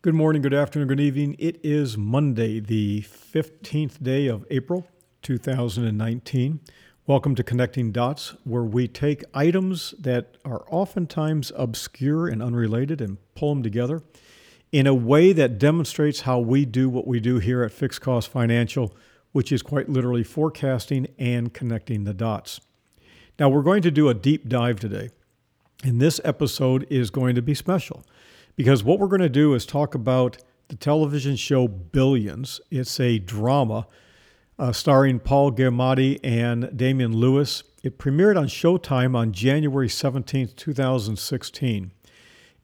Good morning, good afternoon, good evening. It is Monday, the 15th day of April, 2019. Welcome to Connecting Dots, where we take items that are oftentimes obscure and unrelated and pull them together in a way that demonstrates how we do what we do here at Fixed Cost Financial, which is quite literally forecasting and connecting the dots. Now, we're going to do a deep dive today, and this episode is going to be special because what we're going to do is talk about the television show Billions. It's a drama uh, starring Paul Giamatti and Damian Lewis. It premiered on Showtime on January 17th, 2016.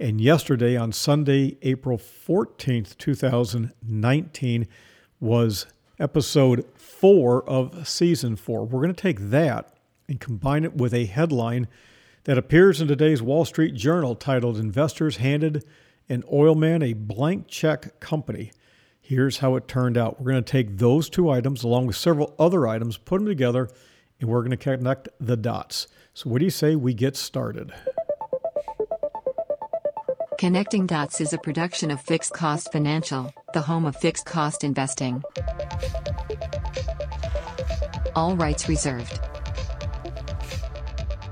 And yesterday, on Sunday, April 14th, 2019, was episode four of season four. We're going to take that and combine it with a headline that appears in today's Wall Street Journal titled Investors Handed an oil man a blank check company. Here's how it turned out. We're going to take those two items along with several other items, put them together, and we're going to connect the dots. So, what do you say we get started? Connecting Dots is a production of Fixed Cost Financial, the home of fixed cost investing. All rights reserved.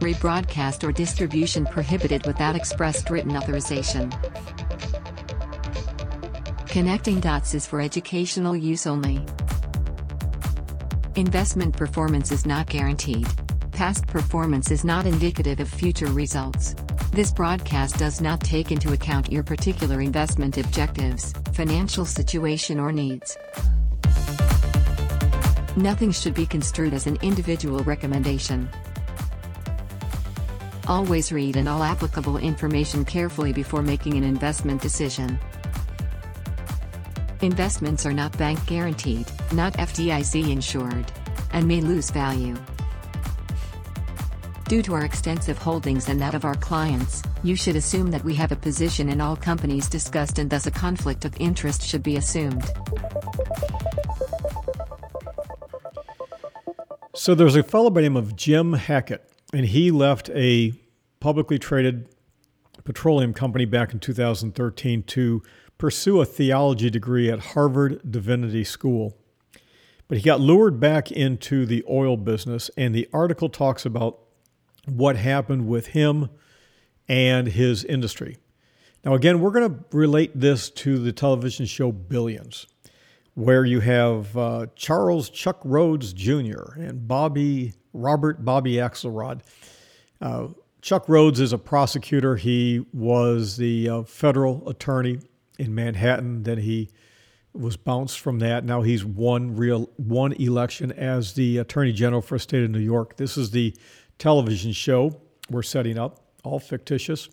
Rebroadcast or distribution prohibited without expressed written authorization. Connecting Dots is for educational use only. Investment performance is not guaranteed. Past performance is not indicative of future results. This broadcast does not take into account your particular investment objectives, financial situation, or needs. Nothing should be construed as an individual recommendation. Always read and all applicable information carefully before making an investment decision. Investments are not bank guaranteed, not FDIC insured, and may lose value. Due to our extensive holdings and that of our clients, you should assume that we have a position in all companies discussed and thus a conflict of interest should be assumed. So there's a fellow by the name of Jim Hackett, and he left a publicly traded petroleum company back in 2013 to pursue a theology degree at Harvard Divinity School. But he got lured back into the oil business, and the article talks about what happened with him and his industry. Now, again, we're going to relate this to the television show Billions, where you have uh, Charles Chuck Rhodes Jr. and Bobby Robert Bobby Axelrod. Uh, Chuck Rhodes is a prosecutor. He was the uh, federal attorney in Manhattan. Then he was bounced from that. Now he's won real one election as the Attorney General for the state of New York. This is the television show we're setting up, all fictitious.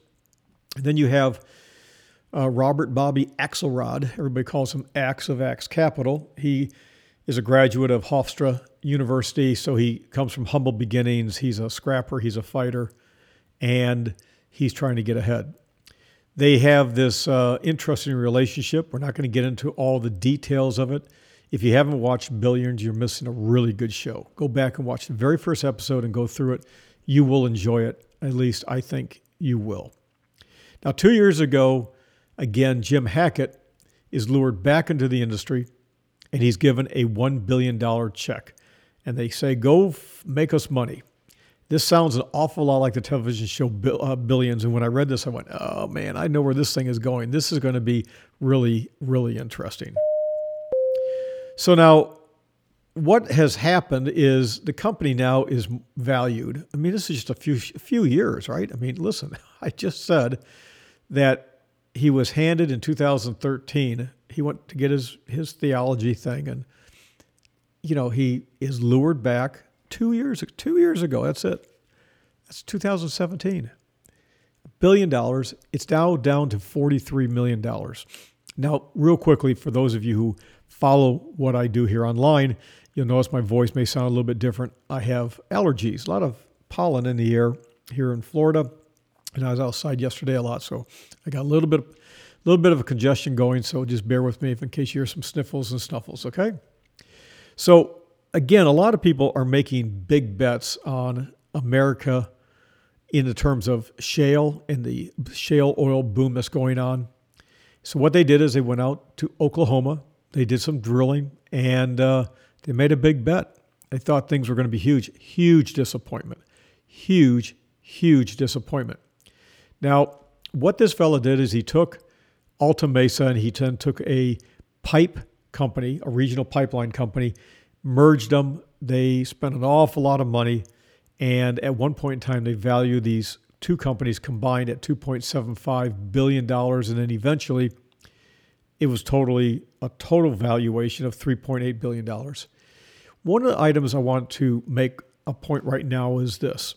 And then you have uh, Robert Bobby Axelrod. Everybody calls him Axe of Axe Capital. He is a graduate of Hofstra University, so he comes from humble beginnings. He's a scrapper, he's a fighter, and he's trying to get ahead. They have this uh, interesting relationship. We're not going to get into all the details of it. If you haven't watched Billions, you're missing a really good show. Go back and watch the very first episode and go through it. You will enjoy it. At least I think you will. Now, two years ago, again, Jim Hackett is lured back into the industry and he's given a $1 billion check. And they say, go f- make us money. This sounds an awful lot like the television show uh, Billions. And when I read this, I went, oh man, I know where this thing is going. This is going to be really, really interesting. So now, what has happened is the company now is valued. I mean, this is just a few few years, right? I mean, listen, I just said that he was handed in 2013. He went to get his his theology thing, and you know he is lured back two years two years ago. That's it. That's 2017. A billion dollars. It's now down to 43 million dollars. Now, real quickly, for those of you who follow what I do here online, you'll notice my voice may sound a little bit different. I have allergies, a lot of pollen in the air here in Florida, and I was outside yesterday a lot, so I got a little bit, a little bit of a congestion going. So just bear with me if in case you hear some sniffles and snuffles. Okay. So again, a lot of people are making big bets on America in the terms of shale and the shale oil boom that's going on. So what they did is they went out to Oklahoma. They did some drilling and uh, they made a big bet. They thought things were going to be huge. Huge disappointment. Huge, huge disappointment. Now, what this fella did is he took Alta Mesa and he then took a pipe company, a regional pipeline company, merged them. They spent an awful lot of money. And at one point in time, they valued these two companies combined at $2.75 billion. And then eventually, it was totally a total valuation of $3.8 billion. One of the items I want to make a point right now is this.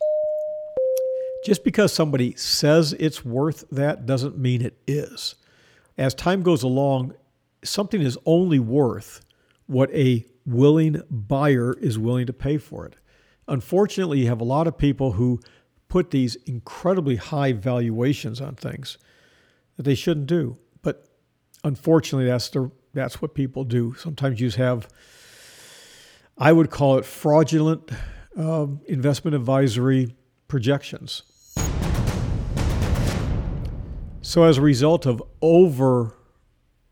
Just because somebody says it's worth that doesn't mean it is. As time goes along, something is only worth what a willing buyer is willing to pay for it. Unfortunately, you have a lot of people who put these incredibly high valuations on things that they shouldn't do. But unfortunately, that's the that's what people do. Sometimes you just have, I would call it fraudulent um, investment advisory projections. So, as a result of over,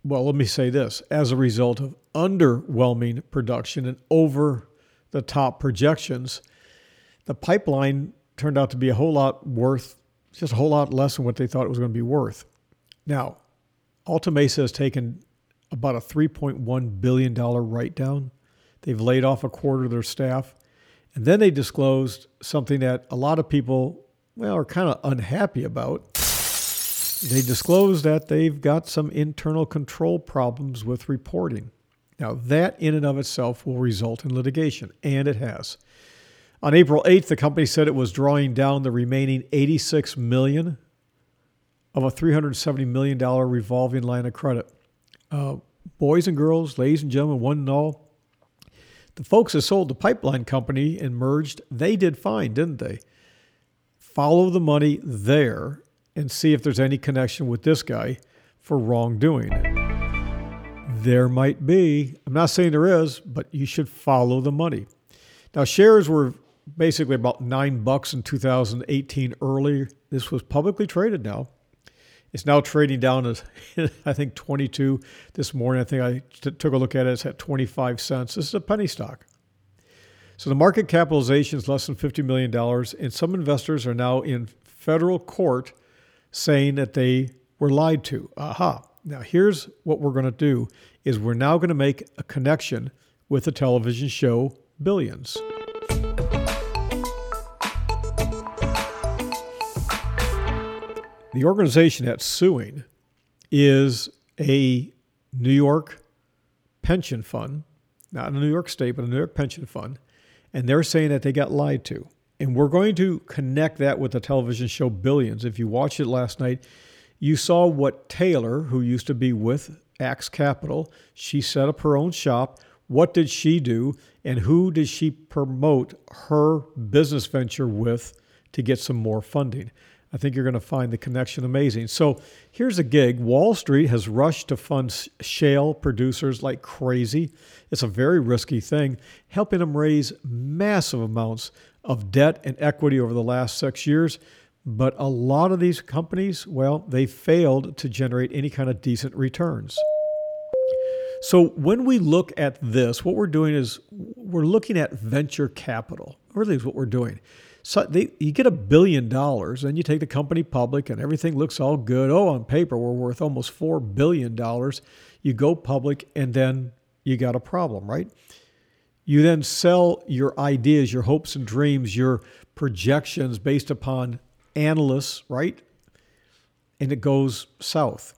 well, let me say this as a result of underwhelming production and over the top projections, the pipeline turned out to be a whole lot worth, just a whole lot less than what they thought it was going to be worth. Now, Alta Mesa has taken about a $3.1 billion write down. They've laid off a quarter of their staff. And then they disclosed something that a lot of people, well, are kind of unhappy about. They disclosed that they've got some internal control problems with reporting. Now, that in and of itself will result in litigation, and it has. On April 8th, the company said it was drawing down the remaining 86 million of a 370 million dollar revolving line of credit. Uh, boys and girls, ladies and gentlemen, one and all, the folks that sold the pipeline company and merged, they did fine, didn't they? Follow the money there and see if there's any connection with this guy for wrongdoing. There might be. I'm not saying there is, but you should follow the money. Now, shares were basically about nine bucks in 2018 early. This was publicly traded now. It's now trading down as I think 22 this morning. I think I t- took a look at it. It's at 25 cents. This is a penny stock. So the market capitalization is less than $50 million, and some investors are now in federal court saying that they were lied to. Aha. Now here's what we're going to do is we're now going to make a connection with the television show Billions. The organization that's suing is a New York pension fund, not a New York state, but a New York pension fund, and they're saying that they got lied to. And we're going to connect that with the television show Billions. If you watched it last night, you saw what Taylor, who used to be with Axe Capital, she set up her own shop. What did she do? And who did she promote her business venture with to get some more funding? I think you're going to find the connection amazing. So here's a gig. Wall Street has rushed to fund shale producers like crazy. It's a very risky thing, helping them raise massive amounts of debt and equity over the last six years. But a lot of these companies, well, they failed to generate any kind of decent returns. So when we look at this, what we're doing is we're looking at venture capital. Really, is what we're doing. So they, you get a billion dollars, and you take the company public, and everything looks all good. Oh, on paper, we're worth almost four billion dollars. You go public, and then you got a problem, right? You then sell your ideas, your hopes and dreams, your projections based upon analysts, right? And it goes south.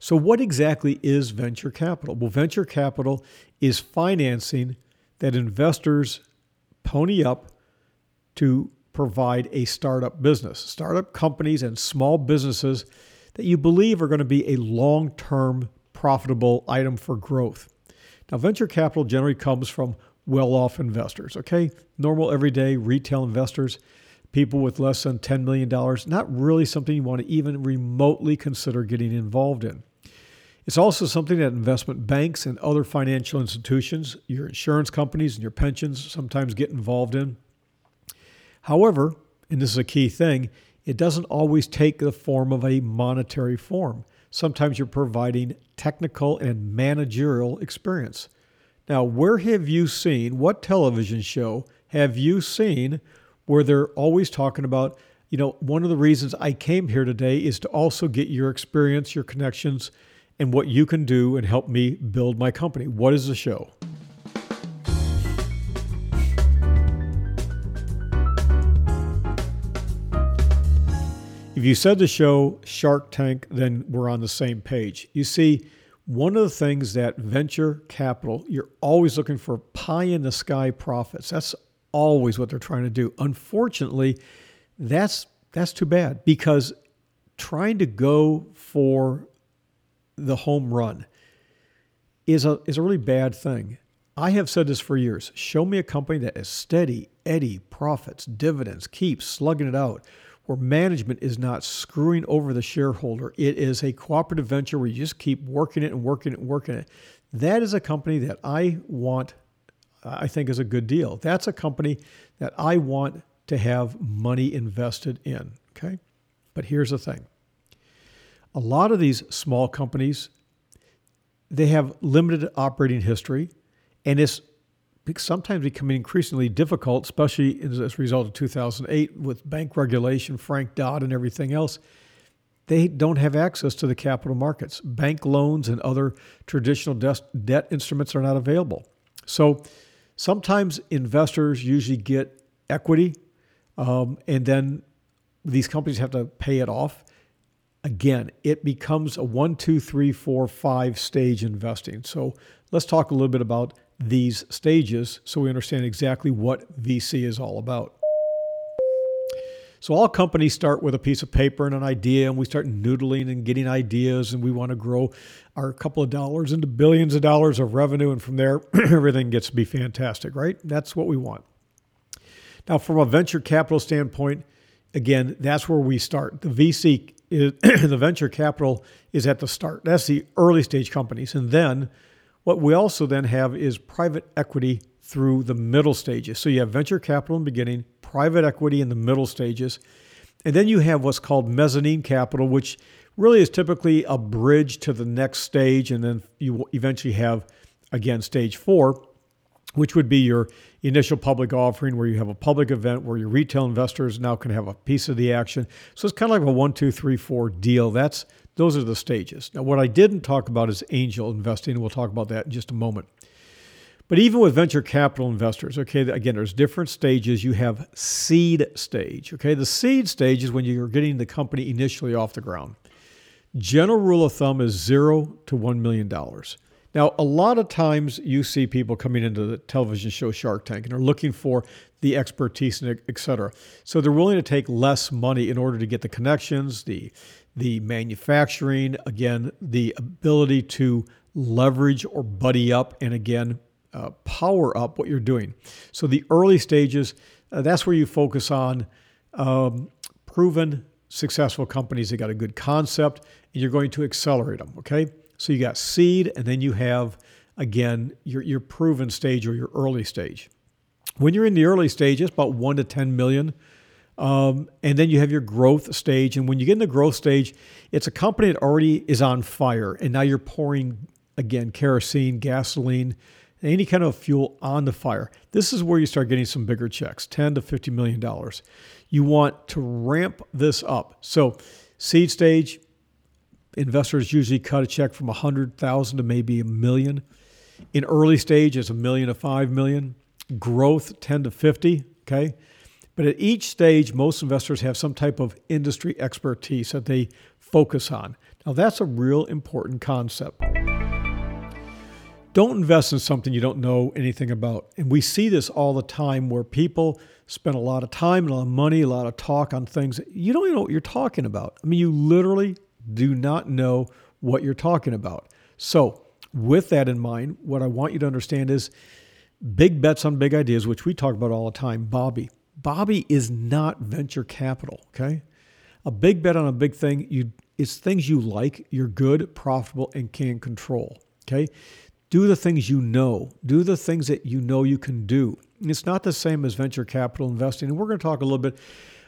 So, what exactly is venture capital? Well, venture capital is financing that investors pony up to provide a startup business, startup companies and small businesses that you believe are going to be a long term profitable item for growth. Now, venture capital generally comes from well off investors, okay? Normal, everyday retail investors, people with less than $10 million, not really something you want to even remotely consider getting involved in. It's also something that investment banks and other financial institutions, your insurance companies and your pensions sometimes get involved in. However, and this is a key thing, it doesn't always take the form of a monetary form. Sometimes you're providing technical and managerial experience. Now, where have you seen, what television show have you seen where they're always talking about, you know, one of the reasons I came here today is to also get your experience, your connections, and what you can do and help me build my company? What is the show? If you said the show Shark Tank, then we're on the same page. You see, one of the things that venture capital, you're always looking for pie in the sky profits. That's always what they're trying to do. Unfortunately, that's that's too bad because trying to go for the home run is a is a really bad thing. I have said this for years. Show me a company that is steady, eddy, profits, dividends, keeps slugging it out where management is not screwing over the shareholder. It is a cooperative venture where you just keep working it and working it and working it. That is a company that I want, I think is a good deal. That's a company that I want to have money invested in. Okay. But here's the thing a lot of these small companies, they have limited operating history, and it's sometimes becoming increasingly difficult, especially as a result of 2008 with bank regulation, Frank Dodd, and everything else. They don't have access to the capital markets. Bank loans and other traditional debt instruments are not available. So sometimes investors usually get equity, um, and then these companies have to pay it off. Again, it becomes a one, two, three, four, five stage investing. So let's talk a little bit about these stages so we understand exactly what VC is all about. So, all companies start with a piece of paper and an idea, and we start noodling and getting ideas, and we want to grow our couple of dollars into billions of dollars of revenue, and from there, everything gets to be fantastic, right? That's what we want. Now, from a venture capital standpoint, again, that's where we start. The VC, is, the venture capital is at the start. That's the early stage companies, and then what we also then have is private equity through the middle stages. So you have venture capital in the beginning, private equity in the middle stages, and then you have what's called mezzanine capital, which really is typically a bridge to the next stage. And then you will eventually have, again, stage four, which would be your initial public offering where you have a public event where your retail investors now can have a piece of the action. So it's kind of like a one, two, three, four deal. That's those are the stages. Now, what I didn't talk about is angel investing, and we'll talk about that in just a moment. But even with venture capital investors, okay, again, there's different stages. You have seed stage, okay? The seed stage is when you're getting the company initially off the ground. General rule of thumb is zero to $1 million. Now, a lot of times you see people coming into the television show Shark Tank and are looking for the expertise and et cetera. So they're willing to take less money in order to get the connections, the the manufacturing, again, the ability to leverage or buddy up, and again, uh, power up what you're doing. So the early stages, uh, that's where you focus on um, proven successful companies that got a good concept, and you're going to accelerate them. Okay, so you got seed, and then you have again your your proven stage or your early stage. When you're in the early stages, about one to ten million um, and then you have your growth stage. And when you get in the growth stage, it's a company that already is on fire. And now you're pouring, again, kerosene, gasoline, any kind of fuel on the fire. This is where you start getting some bigger checks 10 to $50 million. You want to ramp this up. So, seed stage, investors usually cut a check from 100,000 to maybe a million. In early stage, it's a million to 5 million. Growth 10 to 50, okay? But at each stage, most investors have some type of industry expertise that they focus on. Now, that's a real important concept. Don't invest in something you don't know anything about. And we see this all the time where people spend a lot of time, a lot of money, a lot of talk on things you don't even know what you're talking about. I mean, you literally do not know what you're talking about. So, with that in mind, what I want you to understand is big bets on big ideas, which we talk about all the time. Bobby, Bobby is not venture capital, okay? A big bet on a big thing, you it's things you like, you're good, profitable, and can control. Okay? Do the things you know. Do the things that you know you can do. It's not the same as venture capital investing. And we're going to talk a little bit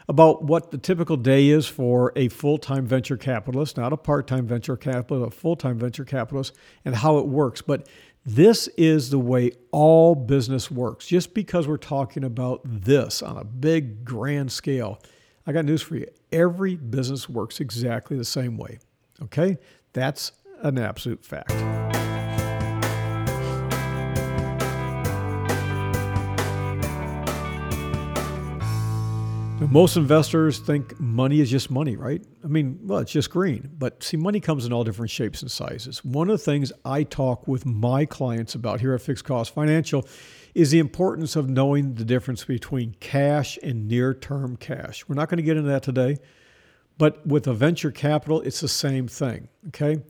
about what the typical day is for a full time venture capitalist, not a part time venture capitalist, a full time venture capitalist, and how it works. But this is the way all business works. Just because we're talking about this on a big, grand scale, I got news for you. Every business works exactly the same way. Okay? That's an absolute fact. Most investors think money is just money, right? I mean, well, it's just green. But see, money comes in all different shapes and sizes. One of the things I talk with my clients about here at Fixed Cost Financial is the importance of knowing the difference between cash and near term cash. We're not going to get into that today, but with a venture capital, it's the same thing, okay?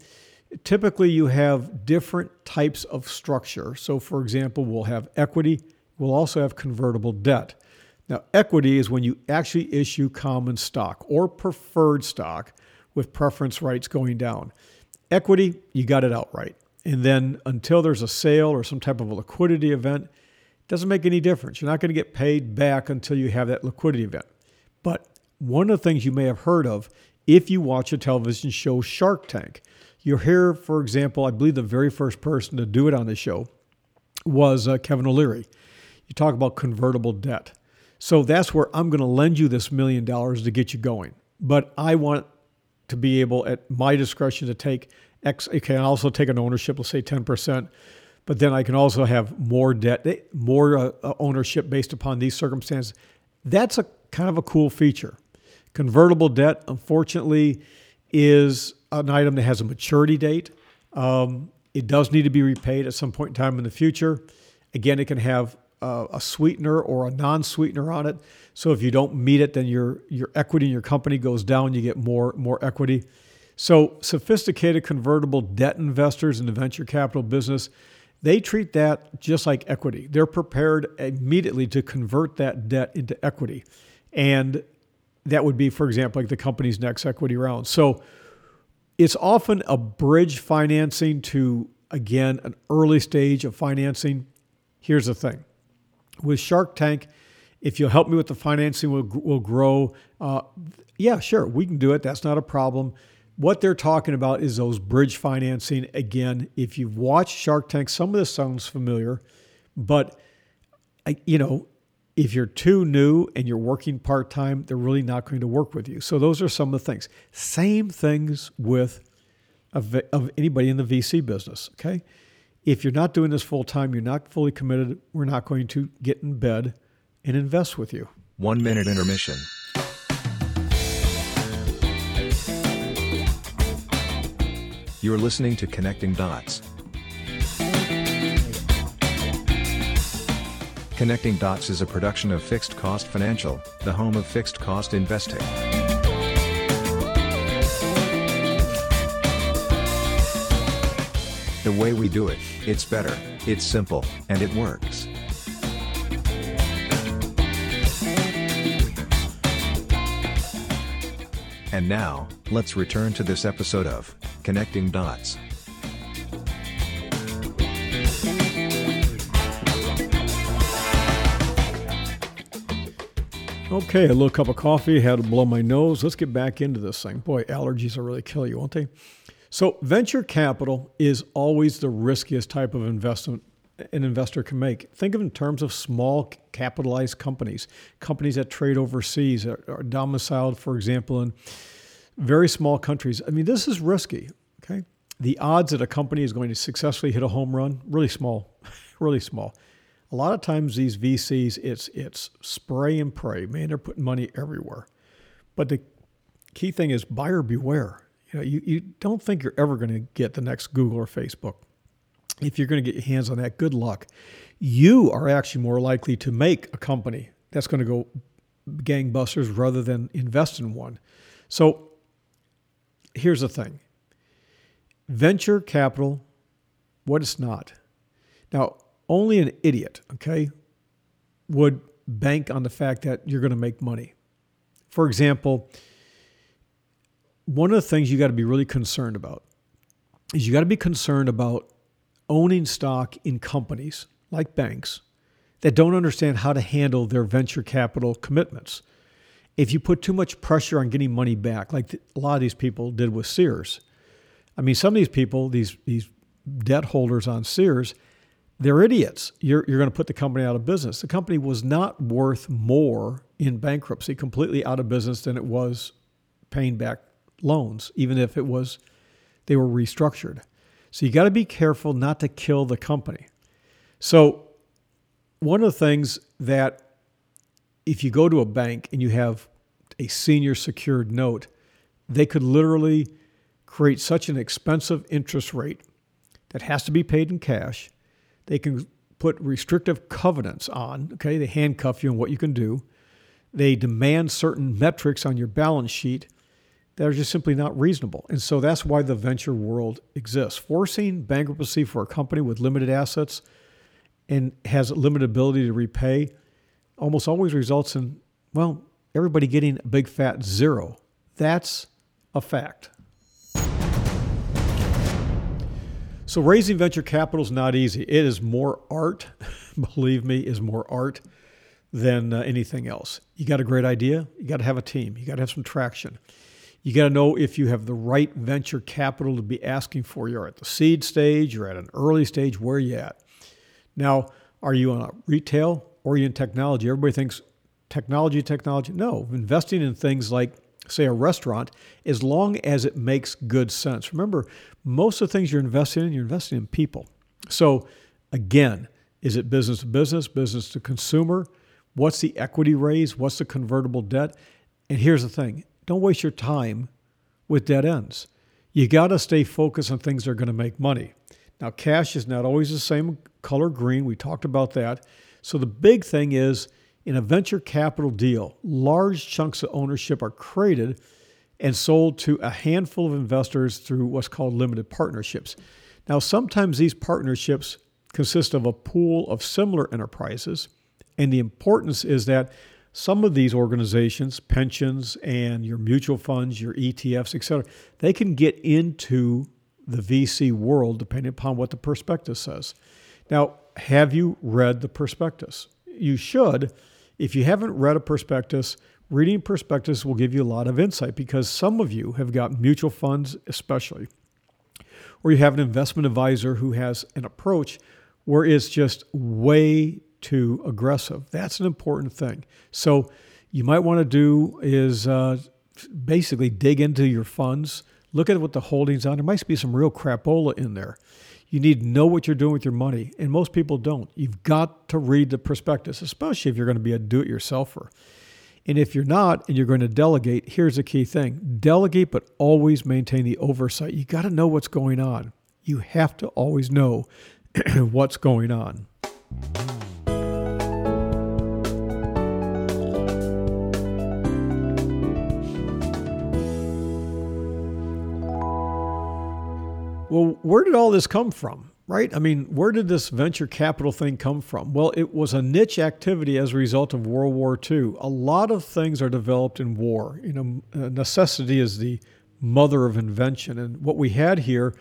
Typically, you have different types of structure. So, for example, we'll have equity, we'll also have convertible debt. Now, equity is when you actually issue common stock or preferred stock with preference rights going down. Equity, you got it outright. And then until there's a sale or some type of a liquidity event, it doesn't make any difference. You're not going to get paid back until you have that liquidity event. But one of the things you may have heard of if you watch a television show Shark Tank, you'll hear, for example, I believe the very first person to do it on the show was uh, Kevin O'Leary. You talk about convertible debt. So that's where I'm going to lend you this million dollars to get you going. But I want to be able, at my discretion, to take X. I can also take an ownership, let's say 10%, but then I can also have more debt, eh, more uh, uh, ownership based upon these circumstances. That's a kind of a cool feature. Convertible debt, unfortunately, is an item that has a maturity date. Um, it does need to be repaid at some point in time in the future. Again, it can have uh, a sweetener or a non-sweetener on it. So if you don't meet it, then your your equity in your company goes down. You get more more equity. So sophisticated convertible debt investors in the venture capital business, they treat that just like equity. They're prepared immediately to convert that debt into equity, and that would be, for example, like the company's next equity round. So it's often a bridge financing to again an early stage of financing. Here's the thing with Shark Tank, if you'll help me with the financing, we'll, we'll grow. Uh, yeah, sure, we can do it. That's not a problem. What they're talking about is those bridge financing. Again, if you've watched Shark Tank, some of this sounds familiar, but you know, if you're too new and you're working part time, they're really not going to work with you. So those are some of the things. Same things with of, of anybody in the VC business. Okay, if you're not doing this full time, you're not fully committed, we're not going to get in bed and invest with you. One minute intermission. You're listening to Connecting Dots. Connecting Dots is a production of Fixed Cost Financial, the home of fixed cost investing. The way we do it, it's better, it's simple, and it works. And now, let's return to this episode of Connecting Dots. Okay, a little cup of coffee, had to blow my nose. Let's get back into this thing. Boy, allergies will really kill you, won't they? So, venture capital is always the riskiest type of investment an investor can make. Think of in terms of small capitalized companies, companies that trade overseas, are, domiciled, for example, in very small countries. I mean, this is risky. Okay, the odds that a company is going to successfully hit a home run really small, really small. A lot of times these VCs, it's it's spray and pray. Man, they're putting money everywhere. But the key thing is buyer beware. You know, you, you don't think you're ever going to get the next Google or Facebook. If you're going to get your hands on that, good luck. You are actually more likely to make a company that's going to go gangbusters rather than invest in one. So here's the thing venture capital, what it's not. Now, only an idiot, okay, would bank on the fact that you're going to make money. For example, one of the things you got to be really concerned about is you got to be concerned about owning stock in companies like banks that don't understand how to handle their venture capital commitments. if you put too much pressure on getting money back, like a lot of these people did with Sears, I mean, some of these people, these these debt holders on Sears, they're idiots. You're, you're going to put the company out of business. The company was not worth more in bankruptcy, completely out of business, than it was paying back loans, even if it was they were restructured. So you got to be careful not to kill the company. So one of the things that if you go to a bank and you have a senior secured note, they could literally create such an expensive interest rate that has to be paid in cash. They can put restrictive covenants on, okay? They handcuff you on what you can do. They demand certain metrics on your balance sheet that are just simply not reasonable. And so that's why the venture world exists. Forcing bankruptcy for a company with limited assets and has limited ability to repay almost always results in, well, everybody getting a big fat zero. That's a fact. So raising venture capital is not easy. It is more art, believe me, is more art than uh, anything else. You got a great idea, you got to have a team, you got to have some traction. You got to know if you have the right venture capital to be asking for. You're at the seed stage, you're at an early stage, where are you at? Now, are you on a retail or are you in technology? Everybody thinks technology, technology. No, investing in things like say a restaurant, as long as it makes good sense. Remember, most of the things you're investing in, you're investing in people. So, again, is it business to business, business to consumer? What's the equity raise? What's the convertible debt? And here's the thing don't waste your time with dead ends. You got to stay focused on things that are going to make money. Now, cash is not always the same color green. We talked about that. So, the big thing is in a venture capital deal, large chunks of ownership are created and sold to a handful of investors through what's called limited partnerships. Now, sometimes these partnerships consist of a pool of similar enterprises, and the importance is that some of these organizations, pensions and your mutual funds, your ETFs, et cetera, they can get into the VC world depending upon what the prospectus says. Now, have you read the prospectus? You should, if you haven't read a prospectus, reading prospectus will give you a lot of insight because some of you have got mutual funds, especially, or you have an investment advisor who has an approach where it's just way too aggressive. That's an important thing. So, you might want to do is uh, basically dig into your funds, look at what the holdings are. There might be some real crapola in there. You need to know what you're doing with your money, and most people don't. You've got to read the prospectus, especially if you're going to be a do it yourselfer. And if you're not and you're going to delegate, here's the key thing delegate, but always maintain the oversight. You got to know what's going on. You have to always know what's going on. Well, where did all this come from? Right? I mean, where did this venture capital thing come from? Well, it was a niche activity as a result of World War II. A lot of things are developed in war. You know, uh, necessity is the mother of invention. And what we had here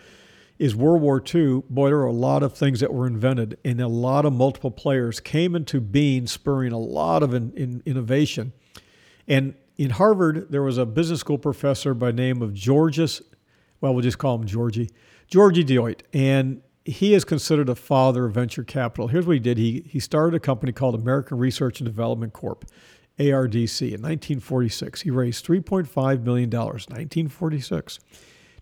is World War II. Boy, there were a lot of things that were invented, and a lot of multiple players came into being, spurring a lot of in, in innovation. And in Harvard, there was a business school professor by name of Georges, well, we'll just call him Georgie Georgie Doriot, and he is considered a father of venture capital. Here's what he did he, he started a company called American Research and Development Corp, ARDC, in 1946. He raised $3.5 million, 1946,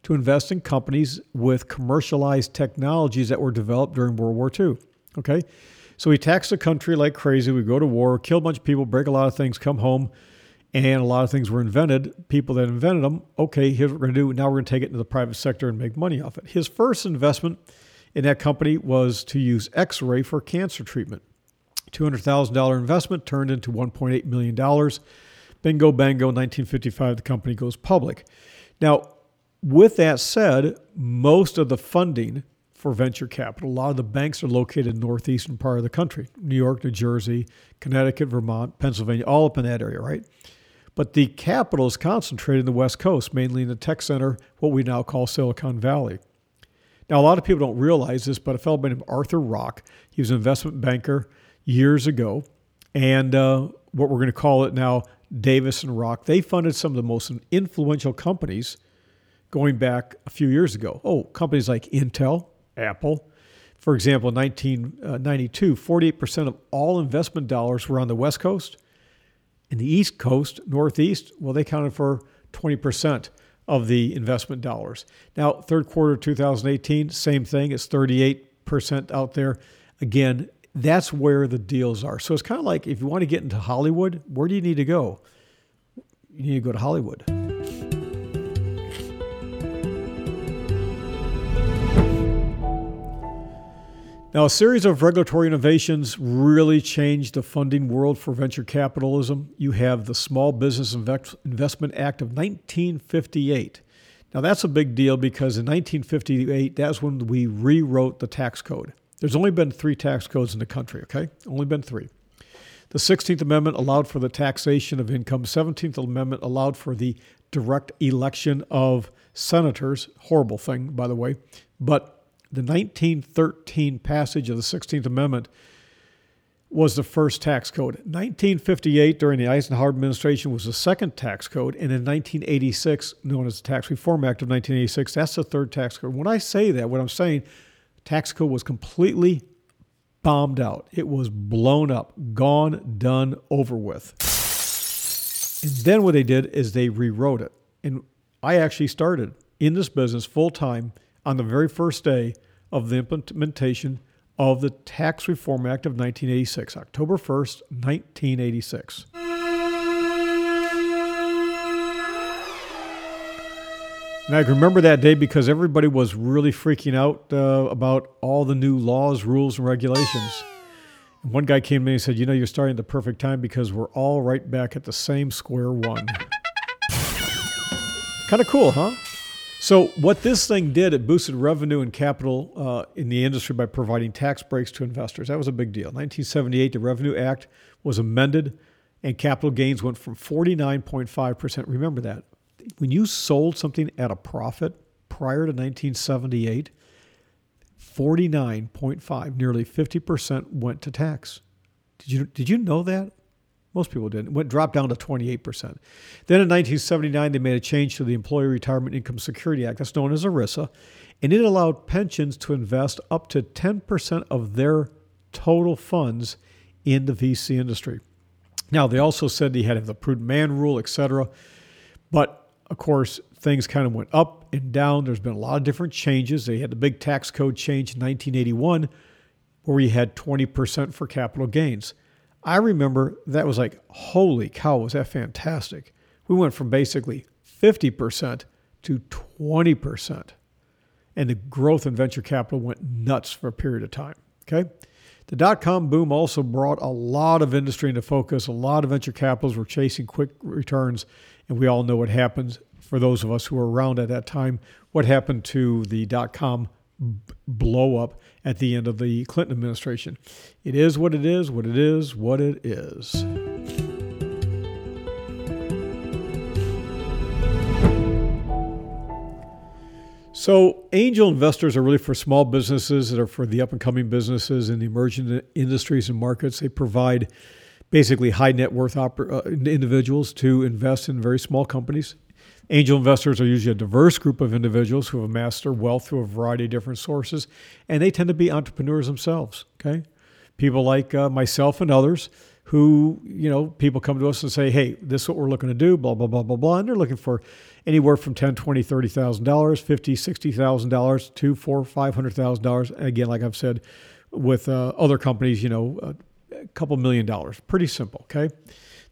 to invest in companies with commercialized technologies that were developed during World War II. Okay? So he taxed the country like crazy. We go to war, kill a bunch of people, break a lot of things, come home and a lot of things were invented. People that invented them, okay, here's what we're going to do. Now we're going to take it into the private sector and make money off it. His first investment in that company was to use X ray for cancer treatment. $200,000 investment turned into $1.8 million. Bingo, bango, 1955, the company goes public. Now, with that said, most of the funding for venture capital, a lot of the banks are located in the northeastern part of the country New York, New Jersey, Connecticut, Vermont, Pennsylvania, all up in that area, right? But the capital is concentrated in the West Coast, mainly in the tech center, what we now call Silicon Valley. Now, a lot of people don't realize this, but a fellow named Arthur Rock, he was an investment banker years ago, and uh, what we're going to call it now, Davis, and Rock, they funded some of the most influential companies going back a few years ago. Oh, companies like Intel, Apple. For example, in 1992, 48% of all investment dollars were on the West Coast. In the East Coast, Northeast, well, they counted for 20% of the investment dollars. Now, third quarter 2018, same thing. It's 38% out there. Again, that's where the deals are. So it's kind of like if you want to get into Hollywood, where do you need to go? You need to go to Hollywood. Now, a series of regulatory innovations really changed the funding world for venture capitalism. You have the Small Business Investment Act of 1958. Now, that's a big deal because in 1958, that's when we rewrote the tax code. There's only been three tax codes in the country, okay? Only been three. The 16th Amendment allowed for the taxation of income. 17th Amendment allowed for the direct election of senators. Horrible thing, by the way. But the 1913 passage of the 16th Amendment was the first tax code. 1958, during the Eisenhower administration, was the second tax code. And in 1986, known as the Tax Reform Act of 1986, that's the third tax code. When I say that, what I'm saying, tax code was completely bombed out. It was blown up, gone, done, over with. And then what they did is they rewrote it. And I actually started in this business full time on the very first day of the implementation of the Tax Reform Act of 1986, October 1st, 1986. And I remember that day because everybody was really freaking out uh, about all the new laws, rules, and regulations. And one guy came to me and said, You know, you're starting at the perfect time because we're all right back at the same square one. kind of cool, huh? So, what this thing did, it boosted revenue and capital uh, in the industry by providing tax breaks to investors. That was a big deal. 1978, the Revenue Act was amended, and capital gains went from 49.5%. Remember that. When you sold something at a profit prior to 1978, 49.5, nearly 50% went to tax. Did you, did you know that? Most people didn't. Went dropped down to 28%. Then in 1979, they made a change to the Employee Retirement Income Security Act, that's known as ERISA, and it allowed pensions to invest up to 10% of their total funds in the VC industry. Now, they also said they had the prudent man rule, et cetera. But of course, things kind of went up and down. There's been a lot of different changes. They had the big tax code change in 1981, where we had 20% for capital gains. I remember that was like, holy cow, was that fantastic. We went from basically 50% to 20%. And the growth in venture capital went nuts for a period of time. Okay. The dot com boom also brought a lot of industry into focus. A lot of venture capitals were chasing quick returns. And we all know what happens for those of us who were around at that time. What happened to the dot com blow up at the end of the Clinton administration. It is what it is, what it is, what it is. So, angel investors are really for small businesses that are for the up and coming businesses in the emerging industries and markets. They provide basically high net worth oper- uh, individuals to invest in very small companies Angel investors are usually a diverse group of individuals who have amassed their wealth through a variety of different sources, and they tend to be entrepreneurs themselves. Okay, people like uh, myself and others who, you know, people come to us and say, "Hey, this is what we're looking to do," blah blah blah blah blah, and they're looking for anywhere from ten, twenty, thirty thousand dollars, fifty, sixty thousand dollars, to four, five hundred thousand dollars. Again, like I've said, with uh, other companies, you know, a couple million dollars. Pretty simple. Okay.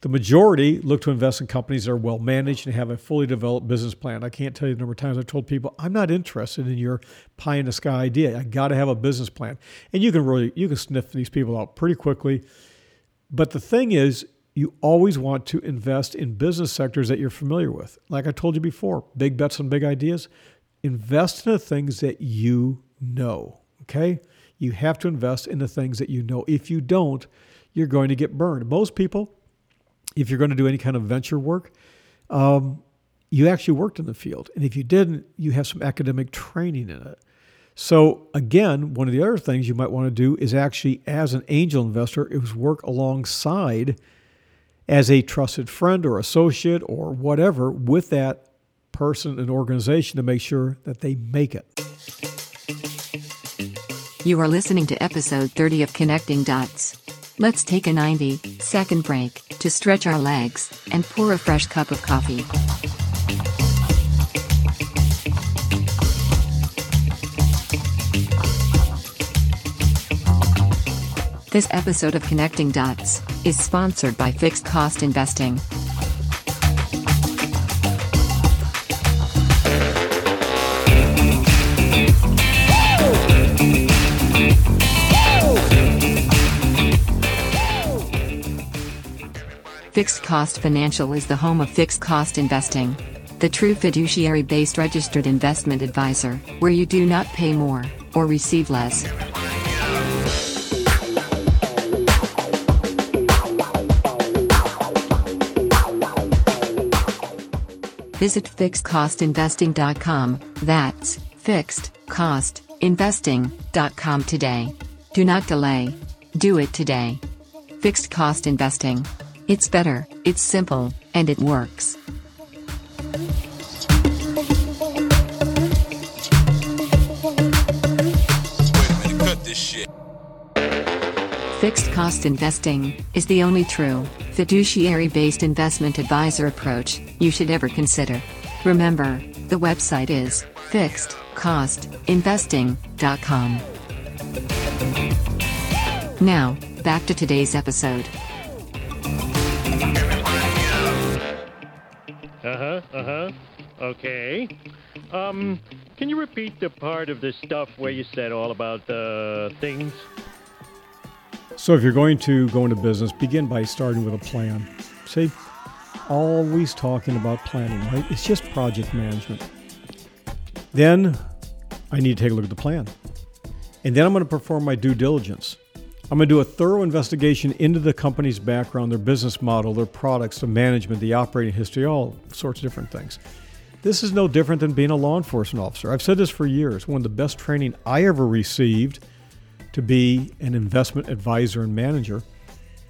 The majority look to invest in companies that are well managed and have a fully developed business plan. I can't tell you the number of times I've told people, I'm not interested in your pie in the sky idea. I got to have a business plan. And you can really, you can sniff these people out pretty quickly. But the thing is, you always want to invest in business sectors that you're familiar with. Like I told you before, big bets on big ideas. Invest in the things that you know, okay? You have to invest in the things that you know. If you don't, you're going to get burned. Most people, if you're going to do any kind of venture work, um, you actually worked in the field. And if you didn't, you have some academic training in it. So, again, one of the other things you might want to do is actually, as an angel investor, is work alongside as a trusted friend or associate or whatever with that person and organization to make sure that they make it. You are listening to episode 30 of Connecting Dots. Let's take a 90 second break to stretch our legs and pour a fresh cup of coffee. This episode of Connecting Dots is sponsored by Fixed Cost Investing. Fixed Cost Financial is the home of fixed cost investing. The true fiduciary based registered investment advisor, where you do not pay more or receive less. Visit fixedcostinvesting.com. That's fixedcostinvesting.com today. Do not delay. Do it today. Fixed Cost Investing. It's better, it's simple, and it works. Fixed cost investing is the only true, fiduciary based investment advisor approach you should ever consider. Remember, the website is fixedcostinvesting.com. Now, back to today's episode. Uh huh. Uh huh. Okay. Um, can you repeat the part of the stuff where you said all about uh, things? So, if you're going to go into business, begin by starting with a plan. See, always talking about planning, right? It's just project management. Then I need to take a look at the plan. And then I'm going to perform my due diligence. I'm going to do a thorough investigation into the company's background, their business model, their products, the management, the operating history, all sorts of different things. This is no different than being a law enforcement officer. I've said this for years. One of the best training I ever received to be an investment advisor and manager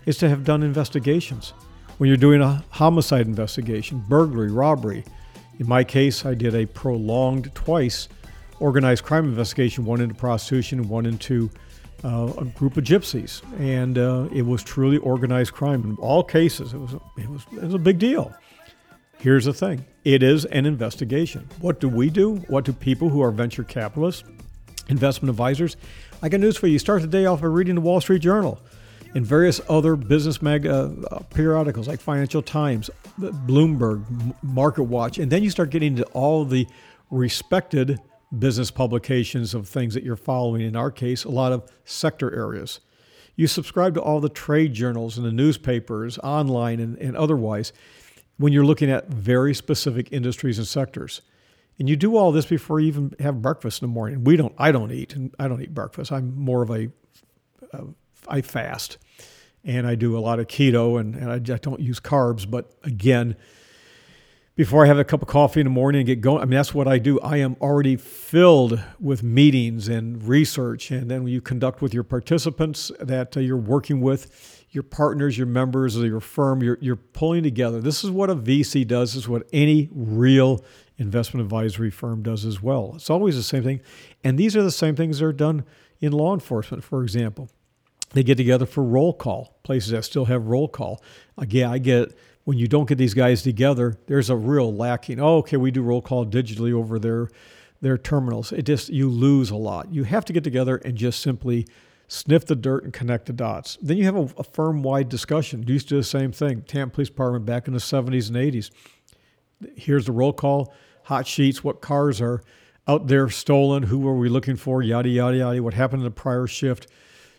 is to have done investigations. When you're doing a homicide investigation, burglary, robbery, in my case, I did a prolonged twice organized crime investigation, one into prostitution one into uh, a group of gypsies, and uh, it was truly organized crime in all cases. It was it was it was a big deal. Here's the thing: it is an investigation. What do we do? What do people who are venture capitalists, investment advisors? I got news for you. You start the day off by reading the Wall Street Journal and various other business mag uh, periodicals like Financial Times, Bloomberg, Market Watch, and then you start getting into all the respected business publications of things that you're following. In our case, a lot of sector areas. You subscribe to all the trade journals and the newspapers, online and, and otherwise, when you're looking at very specific industries and sectors. And you do all this before you even have breakfast in the morning. We don't. I don't eat. and I don't eat breakfast. I'm more of a. Uh, fast, and I do a lot of keto, and, and I, I don't use carbs. But again, before I have a cup of coffee in the morning and get going. I mean, that's what I do. I am already filled with meetings and research. And then you conduct with your participants that uh, you're working with, your partners, your members of your firm, you're, you're pulling together. This is what a VC does, this is what any real investment advisory firm does as well. It's always the same thing. And these are the same things that are done in law enforcement, for example. They get together for roll call, places that still have roll call. Again, I get when you don't get these guys together, there's a real lacking. Oh, okay, we do roll call digitally over their their terminals. It just you lose a lot. You have to get together and just simply sniff the dirt and connect the dots. Then you have a, a firm wide discussion. You used to do the same thing. Tampa Police Department back in the 70s and 80s. Here's the roll call, hot sheets, what cars are out there stolen, who were we looking for, yada, yada, yada, what happened in the prior shift.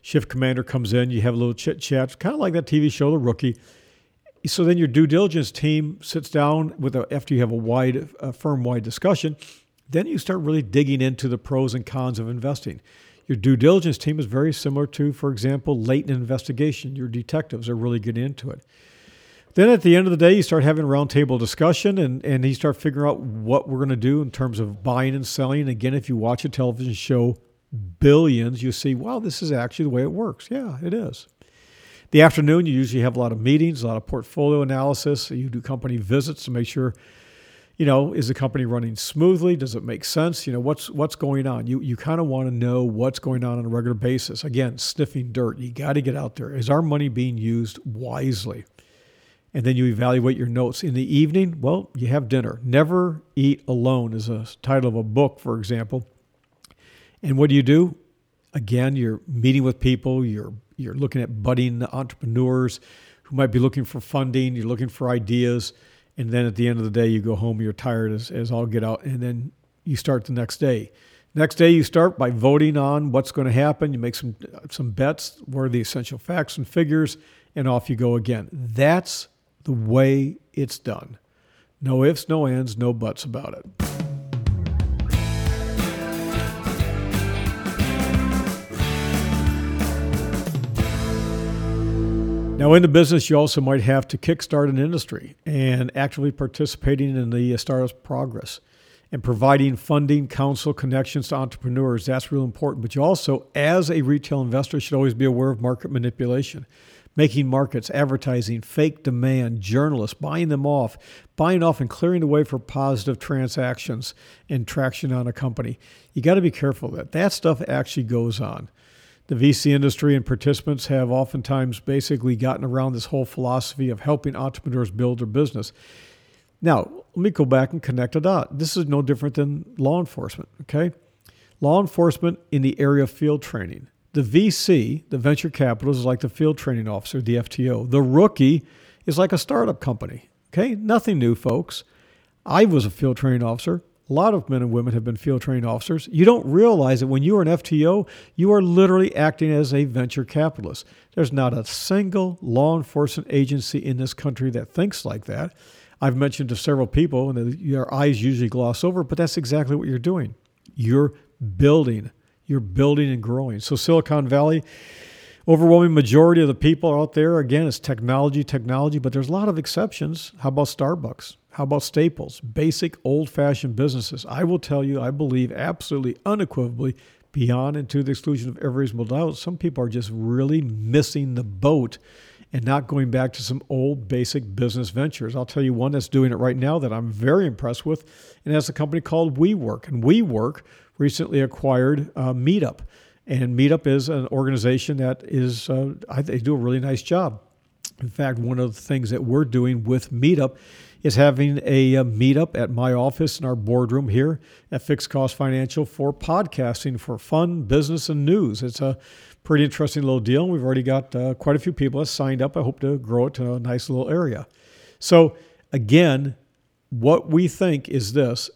Shift commander comes in, you have a little chit chat, kind of like that TV show, The Rookie so then your due diligence team sits down with a, after you have a wide, a firm wide discussion. Then you start really digging into the pros and cons of investing. Your due diligence team is very similar to, for example, latent investigation. Your detectives are really getting into it. Then at the end of the day, you start having roundtable discussion and, and you start figuring out what we're going to do in terms of buying and selling. Again, if you watch a television show, billions, you see, wow, this is actually the way it works. Yeah, it is. The afternoon, you usually have a lot of meetings, a lot of portfolio analysis. You do company visits to make sure, you know, is the company running smoothly? Does it make sense? You know, what's what's going on? You you kind of want to know what's going on on a regular basis. Again, sniffing dirt. You got to get out there. Is our money being used wisely? And then you evaluate your notes. In the evening, well, you have dinner. Never eat alone is a title of a book, for example. And what do you do? Again, you're meeting with people, you're you're looking at budding entrepreneurs who might be looking for funding, you're looking for ideas, and then at the end of the day, you go home, you're tired as, as all get out, and then you start the next day. Next day, you start by voting on what's going to happen. You make some some bets. What are the essential facts and figures? And off you go again. That's the way it's done. No ifs, no ands, no buts about it. Now, in the business, you also might have to kickstart an industry and actively participating in the uh, startup's progress and providing funding, counsel, connections to entrepreneurs. That's real important. But you also, as a retail investor, should always be aware of market manipulation, making markets, advertising, fake demand, journalists, buying them off, buying off and clearing the way for positive transactions and traction on a company. You got to be careful that that stuff actually goes on the VC industry and participants have oftentimes basically gotten around this whole philosophy of helping entrepreneurs build their business. Now, let me go back and connect a dot. This is no different than law enforcement, okay? Law enforcement in the area of field training. The VC, the venture capital, is like the field training officer, the FTO. The rookie is like a startup company, okay? Nothing new, folks. I was a field training officer. A lot of men and women have been field training officers. You don't realize that when you are an FTO, you are literally acting as a venture capitalist. There's not a single law enforcement agency in this country that thinks like that. I've mentioned to several people, and your eyes usually gloss over, but that's exactly what you're doing. You're building, you're building and growing. So, Silicon Valley, overwhelming majority of the people out there, again, it's technology, technology, but there's a lot of exceptions. How about Starbucks? How about staples? Basic old fashioned businesses. I will tell you, I believe absolutely unequivocally, beyond and to the exclusion of every reasonable doubt, some people are just really missing the boat and not going back to some old basic business ventures. I'll tell you one that's doing it right now that I'm very impressed with, and that's a company called WeWork. And WeWork recently acquired uh, Meetup. And Meetup is an organization that is, uh, I, they do a really nice job. In fact, one of the things that we're doing with Meetup is having a, a, meetup at my office in our boardroom here at Fixed Cost Financial for podcasting for fun, business, and news. It's a pretty interesting little deal. We've already got uh, quite a few people that signed up. I hope to grow it to a nice little area. So, again, what we think is this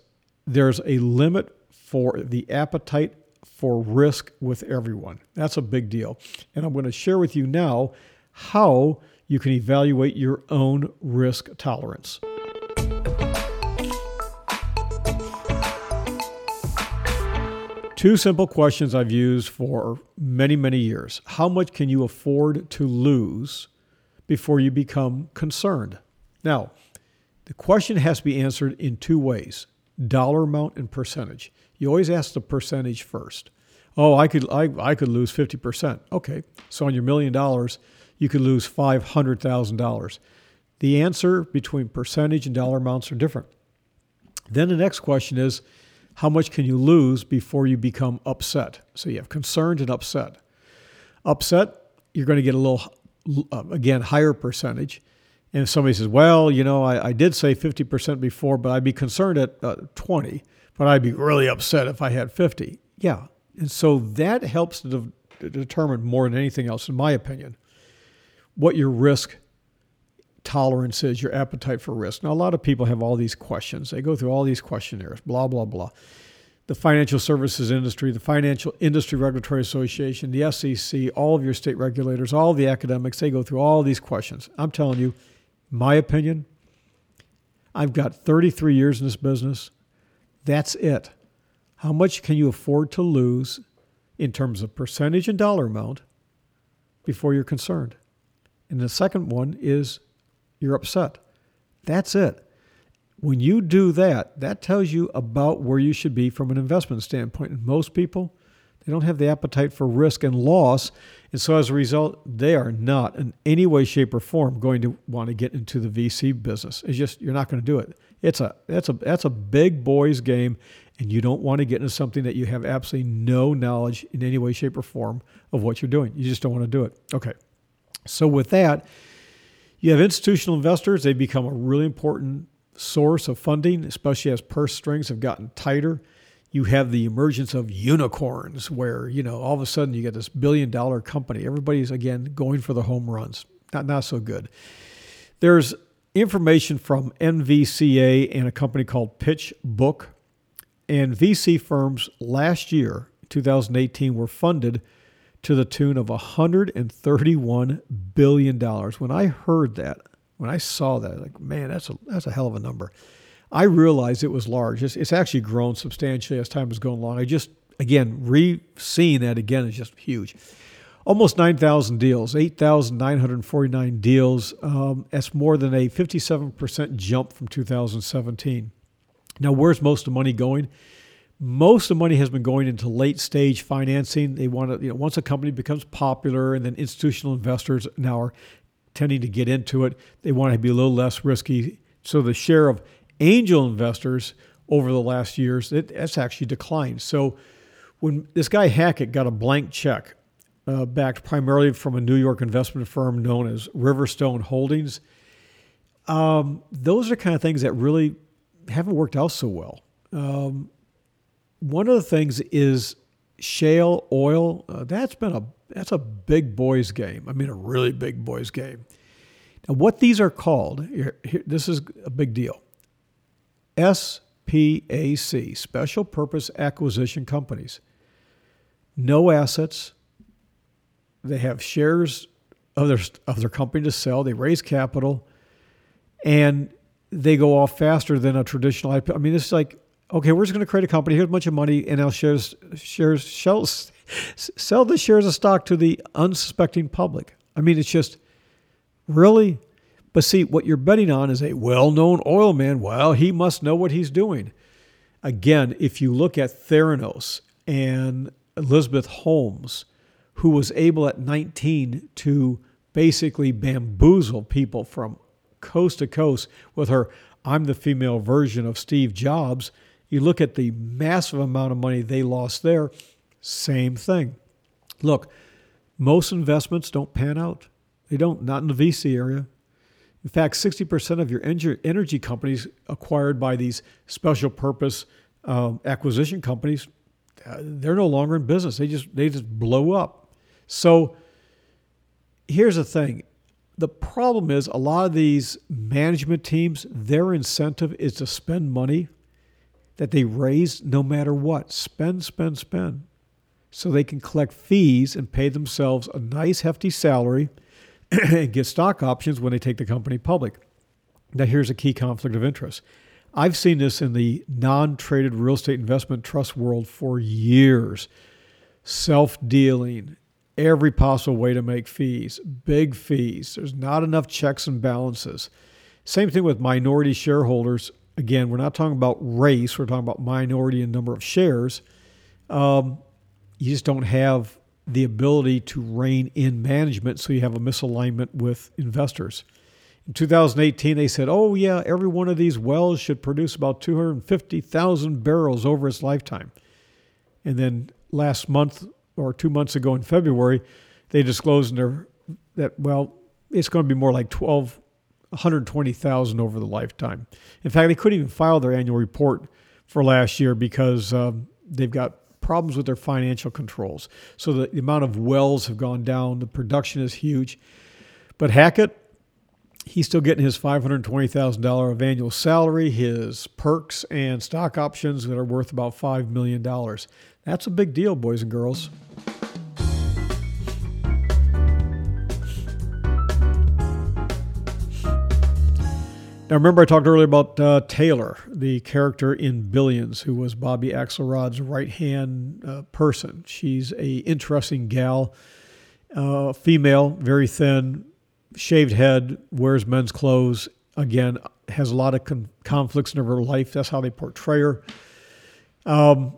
there's a limit for the appetite for risk with everyone. That's a big deal. And I'm going to share with you now how you can evaluate your own risk tolerance. Two simple questions I've used for many, many years. How much can you afford to lose before you become concerned? Now, the question has to be answered in two ways dollar amount and percentage. You always ask the percentage first. Oh, I could I, I could lose 50%. Okay. So on your million dollars, you could lose $500,000. The answer between percentage and dollar amounts are different. Then the next question is how much can you lose before you become upset? So you have concerned and upset. Upset, you're going to get a little, uh, again, higher percentage. And if somebody says, well, you know, I, I did say 50% before, but I'd be concerned at uh, 20, but I'd be really upset if I had 50. Yeah. And so that helps to, de- to determine more than anything else, in my opinion, what your risk tolerance is, your appetite for risk. Now, a lot of people have all these questions. They go through all these questionnaires, blah, blah, blah. The financial services industry, the Financial Industry Regulatory Association, the SEC, all of your state regulators, all the academics, they go through all these questions. I'm telling you, my opinion, I've got 33 years in this business. That's it. How much can you afford to lose in terms of percentage and dollar amount before you're concerned? And the second one is you're upset. That's it. When you do that, that tells you about where you should be from an investment standpoint. And most people They don't have the appetite for risk and loss. And so as a result, they are not in any way, shape, or form going to want to get into the VC business. It's just you're not going to do it. It's a that's a that's a big boys game, and you don't want to get into something that you have absolutely no knowledge in any way, shape, or form of what you're doing. You just don't want to do it. Okay. So with that, you have institutional investors. They become a really important source of funding, especially as purse strings have gotten tighter. You have the emergence of unicorns where you know all of a sudden you get this billion dollar company. Everybody's again going for the home runs. Not not so good. There's information from nvca and a company called pitchbook. And vc firms last year 2018 were funded to the tune of 131 billion dollars when i heard that when i saw that like man that's a that's a hell of a number I realized it was large. It's, it's actually grown substantially as time has gone along. I just, again, re seeing that again is just huge. Almost 9,000 deals, 8,949 deals. Um, that's more than a 57% jump from 2017. Now, where's most of the money going? Most of the money has been going into late stage financing. They want to, you know, once a company becomes popular and then institutional investors now are tending to get into it, they want to be a little less risky. So the share of angel investors over the last years, it, actually declined. So when this guy Hackett got a blank check uh, backed primarily from a New York investment firm known as Riverstone Holdings, um, those are kind of things that really haven't worked out so well. Um, one of the things is shale oil. Uh, that's been a that's a big boys game. I mean, a really big boys game. Now, what these are called, here, here, this is a big deal. SPAC, Special Purpose Acquisition Companies. No assets. They have shares of their, of their company to sell. They raise capital and they go off faster than a traditional IPO. I mean, this is like, okay, we're just going to create a company. Here's a bunch of money, and now shares, shares, sell the shares of stock to the unsuspecting public. I mean, it's just really but see, what you're betting on is a well known oil man. Well, he must know what he's doing. Again, if you look at Theranos and Elizabeth Holmes, who was able at 19 to basically bamboozle people from coast to coast with her I'm the female version of Steve Jobs, you look at the massive amount of money they lost there, same thing. Look, most investments don't pan out. They don't, not in the VC area. In fact, 60% of your energy companies acquired by these special purpose um, acquisition companies, uh, they're no longer in business. They just they just blow up. So here's the thing. The problem is a lot of these management teams, their incentive is to spend money that they raise no matter what. Spend, spend, spend. So they can collect fees and pay themselves a nice hefty salary and get stock options when they take the company public. Now, here's a key conflict of interest. I've seen this in the non traded real estate investment trust world for years. Self dealing, every possible way to make fees, big fees. There's not enough checks and balances. Same thing with minority shareholders. Again, we're not talking about race, we're talking about minority and number of shares. Um, you just don't have the ability to rein in management so you have a misalignment with investors. In 2018, they said, oh, yeah, every one of these wells should produce about 250,000 barrels over its lifetime. And then last month or two months ago in February, they disclosed in their, that, well, it's going to be more like 12, 120,000 over the lifetime. In fact, they couldn't even file their annual report for last year because um, they've got problems with their financial controls. So the, the amount of wells have gone down, the production is huge. But Hackett, he's still getting his $520,000 of annual salary, his perks and stock options that are worth about $5 million. That's a big deal, boys and girls. Now, remember, I talked earlier about uh, Taylor, the character in Billions, who was Bobby Axelrod's right hand uh, person. She's a interesting gal, uh, female, very thin, shaved head, wears men's clothes. Again, has a lot of con- conflicts in her life. That's how they portray her. Um,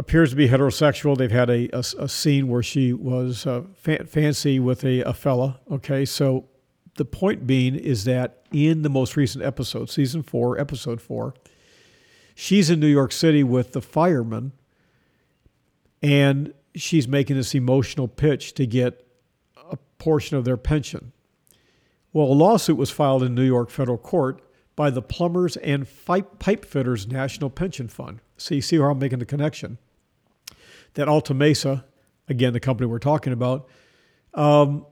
appears to be heterosexual. They've had a, a, a scene where she was uh, fa- fancy with a, a fella. Okay, so the point being is that in the most recent episode, season four, episode four, she's in New York City with the fireman, and she's making this emotional pitch to get a portion of their pension. Well, a lawsuit was filed in New York federal court by the Plumbers and Pipe Fitters National Pension Fund. So you see how I'm making the connection. That Alta Mesa, again, the company we're talking about, um,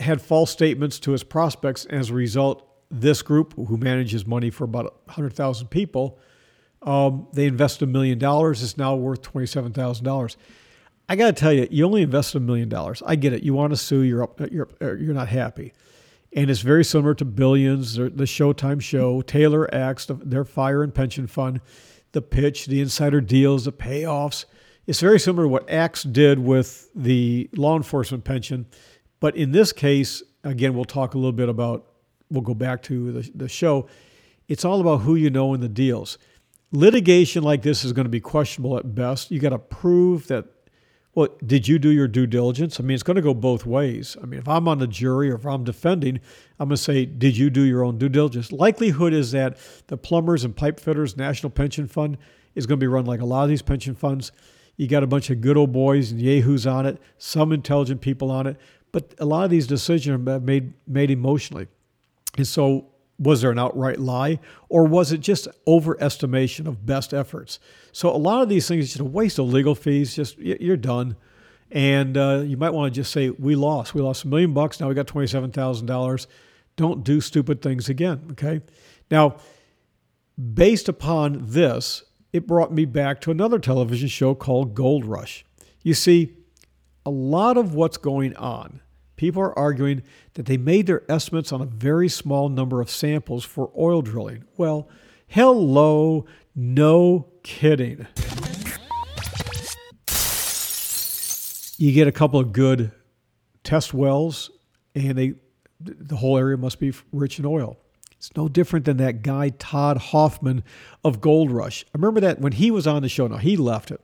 had false statements to his prospects. And as a result, this group, who manages money for about 100,000 people, um, they invested a million dollars. It's now worth $27,000. I got to tell you, you only invested a million dollars. I get it. You want to sue, you're, up, you're, you're not happy and it's very similar to Billions, the Showtime show, Taylor Axe, their fire and pension fund, the pitch, the insider deals, the payoffs. It's very similar to what Axe did with the law enforcement pension, but in this case, again, we'll talk a little bit about. We'll go back to the, the show. It's all about who you know in the deals. Litigation like this is going to be questionable at best. You got to prove that well, did you do your due diligence? I mean, it's going to go both ways. I mean, if I'm on the jury or if I'm defending, I'm going to say, did you do your own due diligence? Likelihood is that the plumbers and pipe fitters National Pension Fund is going to be run like a lot of these pension funds. You got a bunch of good old boys and yahoos on it, some intelligent people on it, but a lot of these decisions are made made emotionally. And so was there an outright lie or was it just overestimation of best efforts? So a lot of these things just a waste of legal fees just you're done. And uh, you might want to just say we lost. We lost a million bucks. Now we got $27000 don't do stupid things again okay? Now based upon this it brought me back to another television show called gold rush. You see a lot of what's going on People are arguing that they made their estimates on a very small number of samples for oil drilling. Well, hello, no kidding. You get a couple of good test wells, and they, the whole area must be rich in oil. It's no different than that guy, Todd Hoffman of Gold Rush. I remember that when he was on the show. Now, he left it.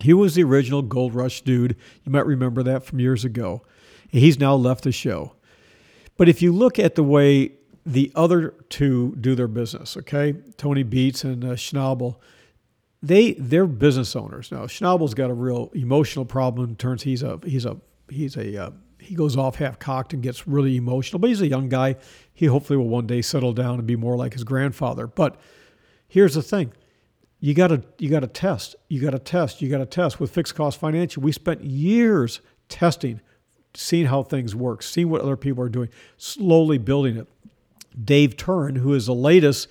He was the original Gold Rush dude. You might remember that from years ago. He's now left the show. But if you look at the way the other two do their business, okay, Tony Beets and uh, Schnabel, they they're business owners now. Schnabel's got a real emotional problem. Turns he's a he's a he's a uh, he goes off half cocked and gets really emotional. But he's a young guy. He hopefully will one day settle down and be more like his grandfather. But here's the thing: you got to you got to test. You got to test. You got to test with fixed cost financial. We spent years testing seeing how things work, seeing what other people are doing, slowly building it. Dave Turin, who is the latest,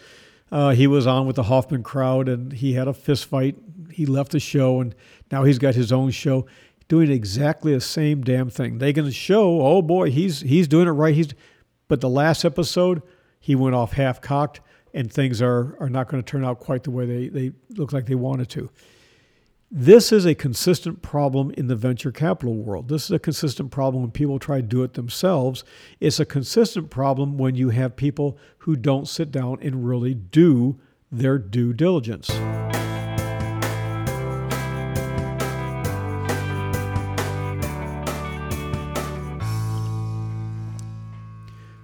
uh, he was on with the Hoffman crowd and he had a fist fight. He left the show and now he's got his own show doing exactly the same damn thing. They can show, oh boy, he's he's doing it right. He's but the last episode, he went off half cocked and things are are not going to turn out quite the way they, they look like they wanted to. This is a consistent problem in the venture capital world. This is a consistent problem when people try to do it themselves. It's a consistent problem when you have people who don't sit down and really do their due diligence.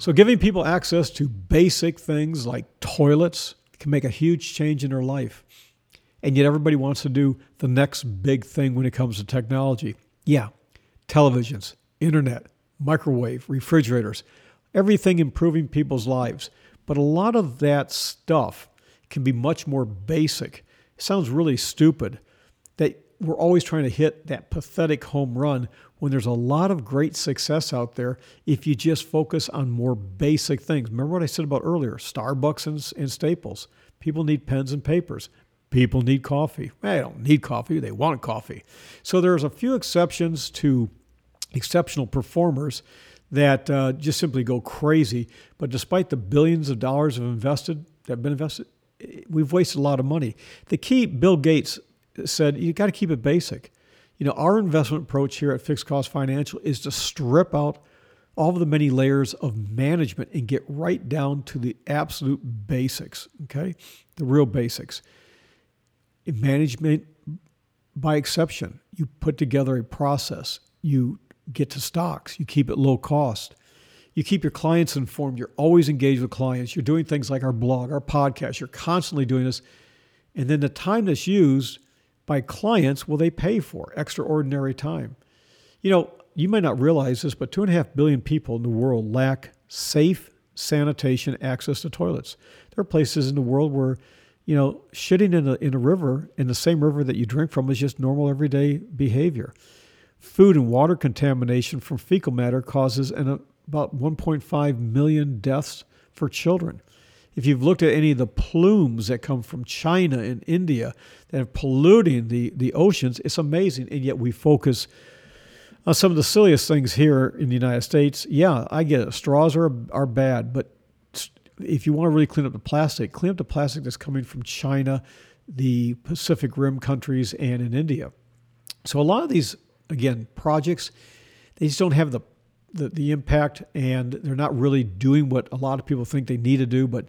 So, giving people access to basic things like toilets can make a huge change in their life and yet everybody wants to do the next big thing when it comes to technology. Yeah, televisions, internet, microwave, refrigerators, everything improving people's lives. But a lot of that stuff can be much more basic. It sounds really stupid that we're always trying to hit that pathetic home run when there's a lot of great success out there if you just focus on more basic things. Remember what I said about earlier Starbucks and, and Staples. People need pens and papers. People need coffee. They don't need coffee, they want coffee. So there's a few exceptions to exceptional performers that uh, just simply go crazy. But despite the billions of dollars of invested that have been invested, we've wasted a lot of money. The key, Bill Gates said, you got to keep it basic. You know, our investment approach here at Fixed Cost Financial is to strip out all of the many layers of management and get right down to the absolute basics, okay? The real basics In management by exception. You put together a process. You get to stocks. You keep it low cost. You keep your clients informed. You're always engaged with clients. You're doing things like our blog, our podcast. You're constantly doing this. And then the time that's used by clients, will they pay for extraordinary time. You know, you may not realize this, but two and a half billion people in the world lack safe sanitation access to toilets. There are places in the world where, you know, shitting in a, in a river, in the same river that you drink from, is just normal everyday behavior. Food and water contamination from fecal matter causes an, about 1.5 million deaths for children. If you've looked at any of the plumes that come from China and India that are polluting the, the oceans, it's amazing. And yet we focus on some of the silliest things here in the United States. Yeah, I get it. Straws are, are bad, but if you want to really clean up the plastic, clean up the plastic that's coming from China, the Pacific Rim countries, and in India. So a lot of these, again, projects, they just don't have the the, the impact and they're not really doing what a lot of people think they need to do, but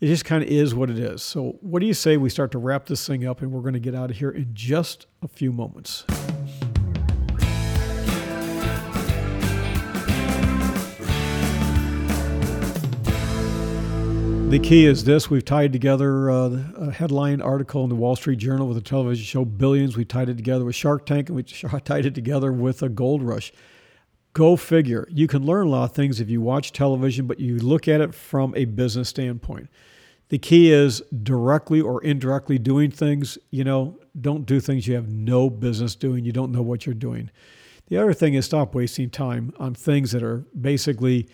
it just kind of is what it is. So, what do you say we start to wrap this thing up and we're going to get out of here in just a few moments? The key is this we've tied together uh, a headline article in the Wall Street Journal with a television show Billions. We tied it together with Shark Tank and we tied it together with a gold rush. Go figure. You can learn a lot of things if you watch television, but you look at it from a business standpoint. The key is directly or indirectly doing things. You know, don't do things you have no business doing. You don't know what you're doing. The other thing is stop wasting time on things that are basically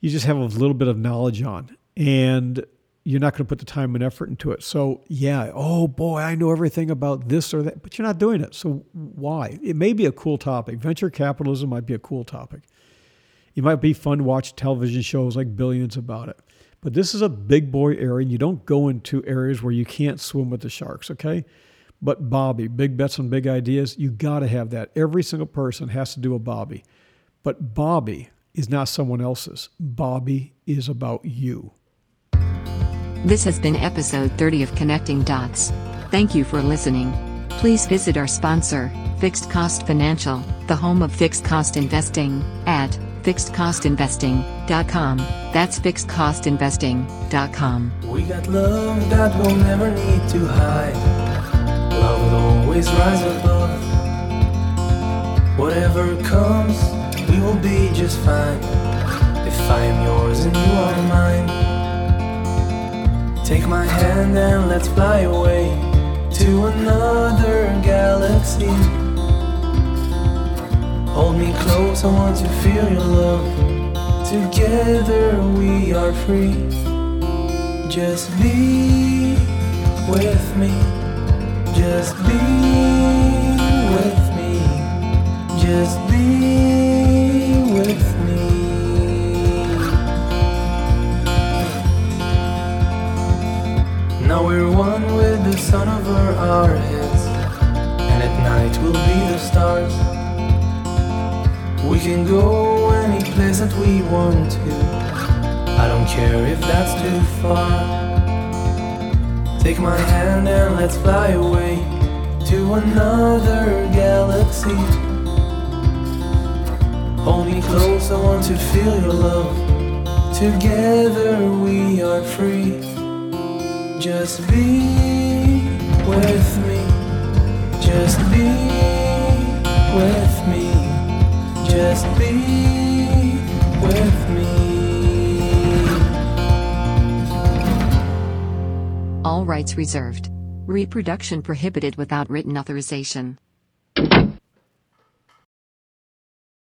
you just have a little bit of knowledge on. And you're not going to put the time and effort into it. So, yeah, oh boy, I know everything about this or that, but you're not doing it. So, why? It may be a cool topic. Venture capitalism might be a cool topic. It might be fun to watch television shows like Billions about it. But this is a big boy area, and you don't go into areas where you can't swim with the sharks, okay? But Bobby, big bets on big ideas, you got to have that. Every single person has to do a Bobby. But Bobby is not someone else's, Bobby is about you. This has been episode 30 of Connecting Dots. Thank you for listening. Please visit our sponsor, Fixed Cost Financial, the home of fixed cost investing, at fixedcostinvesting.com. That's fixedcostinvesting.com. We got love that we'll never need to hide. Love will always rise above. Whatever comes, we will be just fine. If I am yours and you are mine. Take my hand and let's fly away to another galaxy. Hold me close, I want to feel your love. Together we are free. Just be with me. Just be with me. Just be Now we're one with the sun over our heads, and at night we'll be the stars. We can go any place that we want to. I don't care if that's too far. Take my hand and let's fly away to another galaxy. Hold me close, I want to feel your love. Together we are free. Just be with me. Just be with me. Just be with me. All rights reserved. Reproduction prohibited without written authorization.